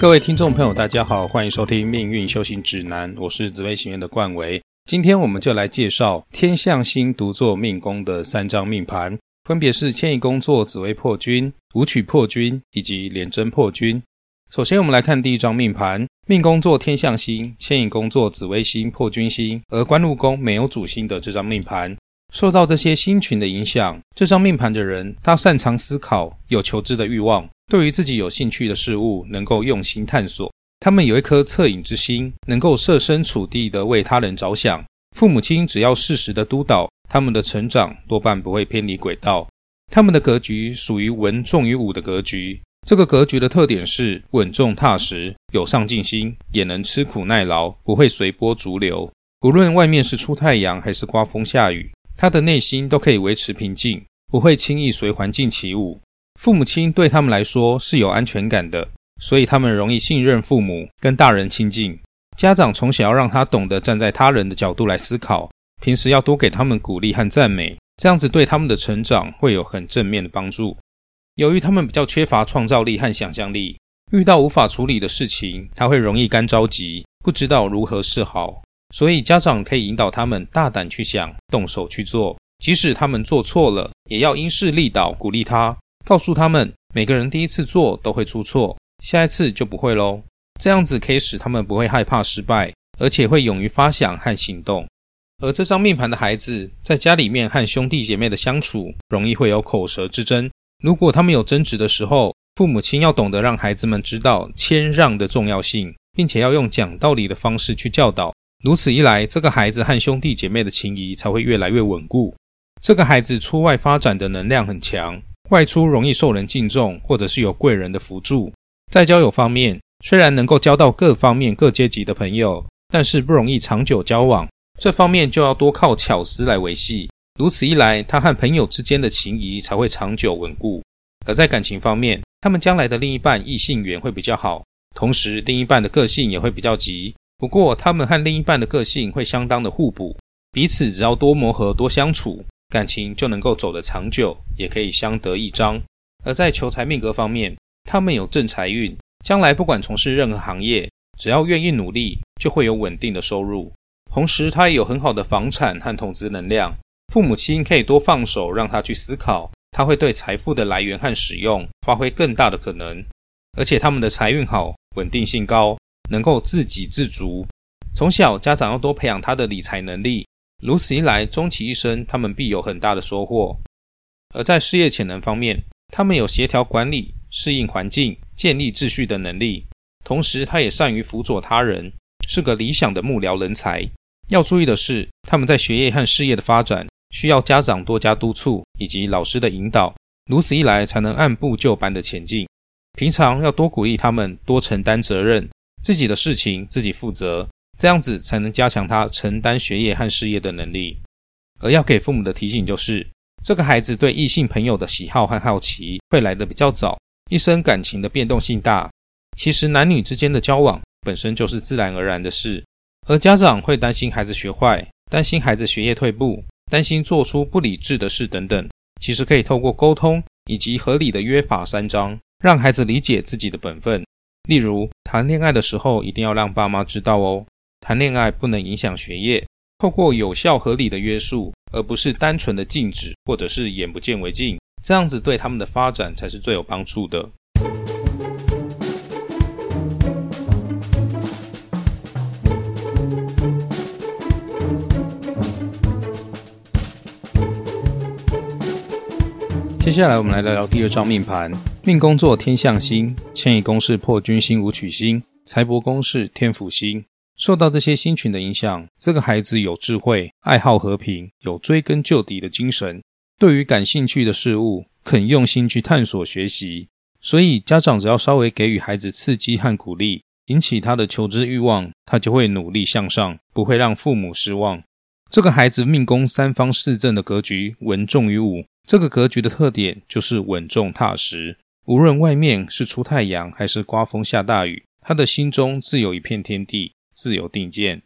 各位听众朋友，大家好，欢迎收听《命运修行指南》，我是紫微行院的冠维。今天我们就来介绍天象星独坐命宫的三张命盘，分别是迁移宫座紫微破军、武曲破军以及廉贞破军。首先，我们来看第一张命盘，命宫座天象星、迁移宫座紫微星、破军星，而官禄宫没有主星的这张命盘。受到这些星群的影响，这张命盘的人，他擅长思考，有求知的欲望，对于自己有兴趣的事物，能够用心探索。他们有一颗恻隐之心，能够设身处地的为他人着想。父母亲只要适时的督导，他们的成长多半不会偏离轨道。他们的格局属于文重于武的格局，这个格局的特点是稳重踏实，有上进心，也能吃苦耐劳，不会随波逐流。无论外面是出太阳还是刮风下雨。他的内心都可以维持平静，不会轻易随环境起舞。父母亲对他们来说是有安全感的，所以他们容易信任父母，跟大人亲近。家长从小要让他懂得站在他人的角度来思考，平时要多给他们鼓励和赞美，这样子对他们的成长会有很正面的帮助。由于他们比较缺乏创造力和想象力，遇到无法处理的事情，他会容易干着急，不知道如何是好。所以，家长可以引导他们大胆去想，动手去做。即使他们做错了，也要因势利导，鼓励他，告诉他们，每个人第一次做都会出错，下一次就不会喽。这样子可以使他们不会害怕失败，而且会勇于发想和行动。而这张命盘的孩子，在家里面和兄弟姐妹的相处，容易会有口舌之争。如果他们有争执的时候，父母亲要懂得让孩子们知道谦让的重要性，并且要用讲道理的方式去教导。如此一来，这个孩子和兄弟姐妹的情谊才会越来越稳固。这个孩子出外发展的能量很强，外出容易受人敬重，或者是有贵人的辅助。在交友方面，虽然能够交到各方面各阶级的朋友，但是不容易长久交往。这方面就要多靠巧思来维系。如此一来，他和朋友之间的情谊才会长久稳固。而在感情方面，他们将来的另一半异性缘会比较好，同时另一半的个性也会比较急。不过，他们和另一半的个性会相当的互补，彼此只要多磨合、多相处，感情就能够走得长久，也可以相得益彰。而在求财命格方面，他们有正财运，将来不管从事任何行业，只要愿意努力，就会有稳定的收入。同时，他也有很好的房产和投资能量。父母亲可以多放手，让他去思考，他会对财富的来源和使用发挥更大的可能。而且，他们的财运好，稳定性高。能够自给自足，从小家长要多培养他的理财能力，如此一来，终其一生，他们必有很大的收获。而在事业潜能方面，他们有协调管理、适应环境、建立秩序的能力，同时他也善于辅佐他人，是个理想的幕僚人才。要注意的是，他们在学业和事业的发展，需要家长多加督促以及老师的引导，如此一来才能按部就班的前进。平常要多鼓励他们，多承担责任。自己的事情自己负责，这样子才能加强他承担学业和事业的能力。而要给父母的提醒就是，这个孩子对异性朋友的喜好和好奇会来得比较早，一生感情的变动性大。其实男女之间的交往本身就是自然而然的事，而家长会担心孩子学坏，担心孩子学业退步，担心做出不理智的事等等。其实可以透过沟通以及合理的约法三章，让孩子理解自己的本分。例如，谈恋爱的时候一定要让爸妈知道哦。谈恋爱不能影响学业，透过有效合理的约束，而不是单纯的禁止或者是眼不见为净，这样子对他们的发展才是最有帮助的。接下来我们来聊聊第二张命盘。命宫作天象星，迁移宫是破军星、武曲星，财帛宫是天府星。受到这些星群的影响，这个孩子有智慧，爱好和平，有追根究底的精神。对于感兴趣的事物，肯用心去探索学习。所以家长只要稍微给予孩子刺激和鼓励，引起他的求知欲望，他就会努力向上，不会让父母失望。这个孩子命宫三方四正的格局，文重于武。这个格局的特点就是稳重踏实。无论外面是出太阳还是刮风下大雨，他的心中自有一片天地，自有定见。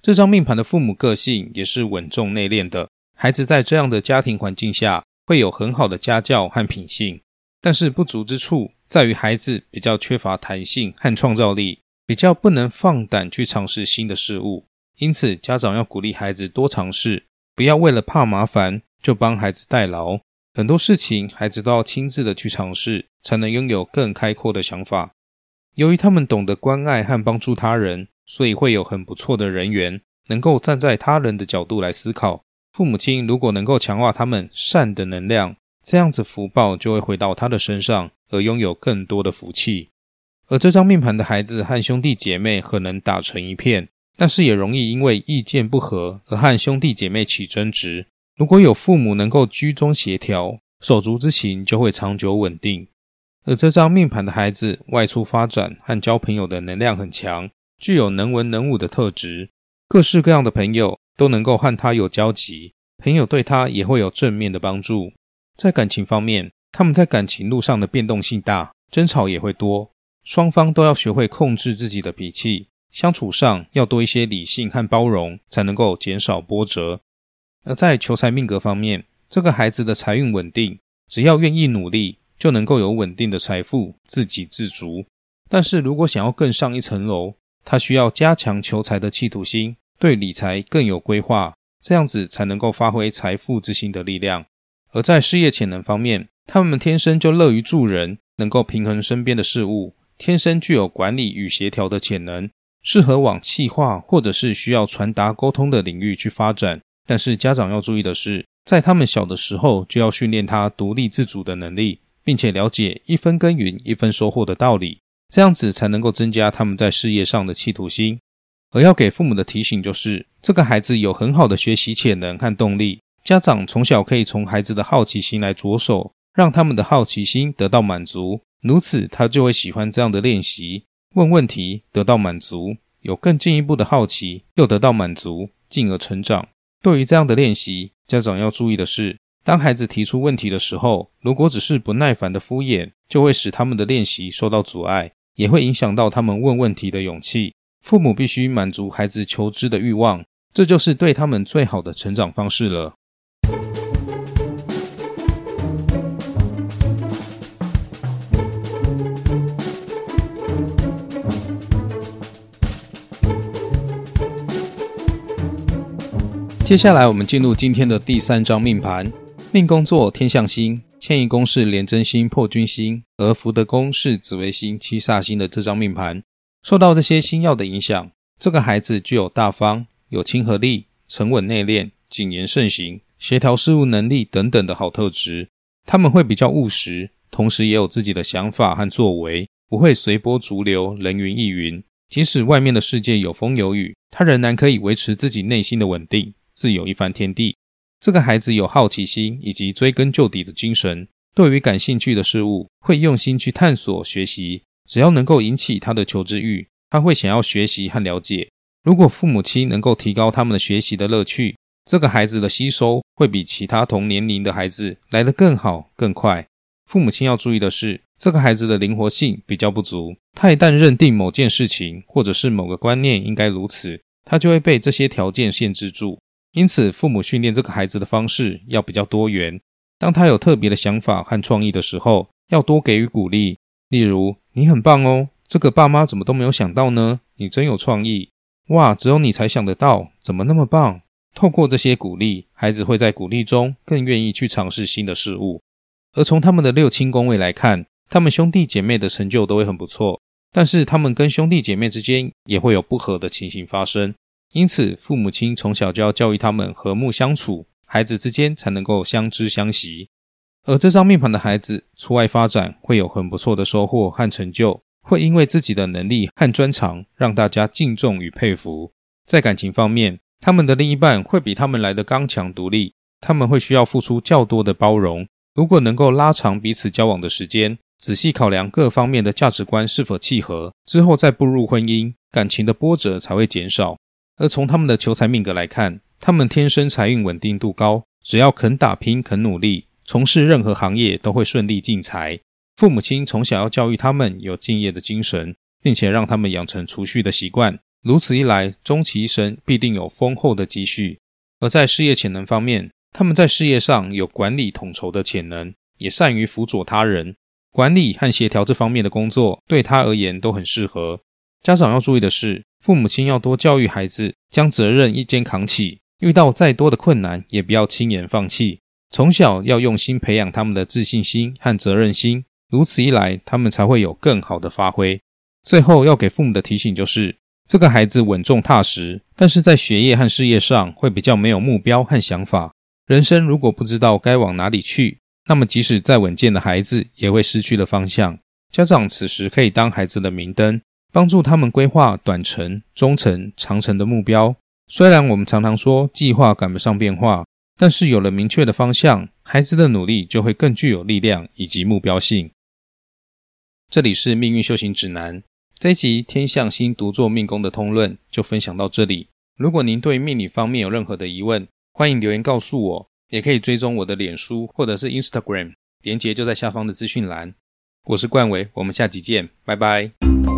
这张命盘的父母个性也是稳重内敛的，孩子在这样的家庭环境下会有很好的家教和品性。但是不足之处在于孩子比较缺乏弹性和创造力，比较不能放胆去尝试新的事物。因此，家长要鼓励孩子多尝试，不要为了怕麻烦就帮孩子代劳。很多事情，孩子都要亲自的去尝试，才能拥有更开阔的想法。由于他们懂得关爱和帮助他人，所以会有很不错的人缘，能够站在他人的角度来思考。父母亲如果能够强化他们善的能量，这样子福报就会回到他的身上，而拥有更多的福气。而这张命盘的孩子和兄弟姐妹很能打成一片，但是也容易因为意见不合而和兄弟姐妹起争执。如果有父母能够居中协调，手足之情就会长久稳定。而这张命盘的孩子外出发展和交朋友的能量很强，具有能文能武的特质，各式各样的朋友都能够和他有交集，朋友对他也会有正面的帮助。在感情方面，他们在感情路上的变动性大，争吵也会多，双方都要学会控制自己的脾气，相处上要多一些理性和包容，才能够减少波折。而在求财命格方面，这个孩子的财运稳定，只要愿意努力，就能够有稳定的财富，自给自足。但是如果想要更上一层楼，他需要加强求财的企图心，对理财更有规划，这样子才能够发挥财富之心的力量。而在事业潜能方面，他们天生就乐于助人，能够平衡身边的事物，天生具有管理与协调的潜能，适合往气化或者是需要传达沟通的领域去发展。但是家长要注意的是，在他们小的时候就要训练他独立自主的能力，并且了解一分耕耘一分收获的道理，这样子才能够增加他们在事业上的企图心。而要给父母的提醒就是，这个孩子有很好的学习潜能和动力，家长从小可以从孩子的好奇心来着手，让他们的好奇心得到满足，如此他就会喜欢这样的练习，问问题得到满足，有更进一步的好奇又得到满足，进而成长。对于这样的练习，家长要注意的是，当孩子提出问题的时候，如果只是不耐烦的敷衍，就会使他们的练习受到阻碍，也会影响到他们问问题的勇气。父母必须满足孩子求知的欲望，这就是对他们最好的成长方式了。接下来，我们进入今天的第三张命盘。命宫座天象星，迁移宫是廉贞星、破军星，而福德宫是紫微星、七煞星的这张命盘，受到这些星耀的影响，这个孩子具有大方、有亲和力、沉稳内敛、谨言慎行、协调事务能力等等的好特质。他们会比较务实，同时也有自己的想法和作为，不会随波逐流、人云亦云。即使外面的世界有风有雨，他仍然可以维持自己内心的稳定。自有一番天地。这个孩子有好奇心以及追根究底的精神，对于感兴趣的事物会用心去探索学习。只要能够引起他的求知欲，他会想要学习和了解。如果父母亲能够提高他们的学习的乐趣，这个孩子的吸收会比其他同年龄的孩子来得更好更快。父母亲要注意的是，这个孩子的灵活性比较不足。他一旦认定某件事情或者是某个观念应该如此，他就会被这些条件限制住。因此，父母训练这个孩子的方式要比较多元。当他有特别的想法和创意的时候，要多给予鼓励。例如：“你很棒哦，这个爸妈怎么都没有想到呢？你真有创意！哇，只有你才想得到，怎么那么棒？”透过这些鼓励，孩子会在鼓励中更愿意去尝试新的事物。而从他们的六亲宫位来看，他们兄弟姐妹的成就都会很不错，但是他们跟兄弟姐妹之间也会有不和的情形发生。因此，父母亲从小就要教育他们和睦相处，孩子之间才能够相知相惜。而这张命盘的孩子出外发展会有很不错的收获和成就，会因为自己的能力和专长让大家敬重与佩服。在感情方面，他们的另一半会比他们来的刚强独立，他们会需要付出较多的包容。如果能够拉长彼此交往的时间，仔细考量各方面的价值观是否契合，之后再步入婚姻，感情的波折才会减少。而从他们的求财命格来看，他们天生财运稳定度高，只要肯打拼、肯努力，从事任何行业都会顺利进财。父母亲从小要教育他们有敬业的精神，并且让他们养成储蓄的习惯。如此一来，终其一生必定有丰厚的积蓄。而在事业潜能方面，他们在事业上有管理统筹的潜能，也善于辅佐他人。管理和协调这方面的工作对他而言都很适合。家长要注意的是，父母亲要多教育孩子，将责任一肩扛起，遇到再多的困难也不要轻言放弃。从小要用心培养他们的自信心和责任心，如此一来，他们才会有更好的发挥。最后要给父母的提醒就是，这个孩子稳重踏实，但是在学业和事业上会比较没有目标和想法。人生如果不知道该往哪里去，那么即使再稳健的孩子也会失去了方向。家长此时可以当孩子的明灯。帮助他们规划短程、中程、长程的目标。虽然我们常常说计划赶不上变化，但是有了明确的方向，孩子的努力就会更具有力量以及目标性。这里是命运修行指南这一集天象星独坐命宫的通论就分享到这里。如果您对命理方面有任何的疑问，欢迎留言告诉我，也可以追踪我的脸书或者是 Instagram，连结就在下方的资讯栏。我是冠伟，我们下集见，拜拜。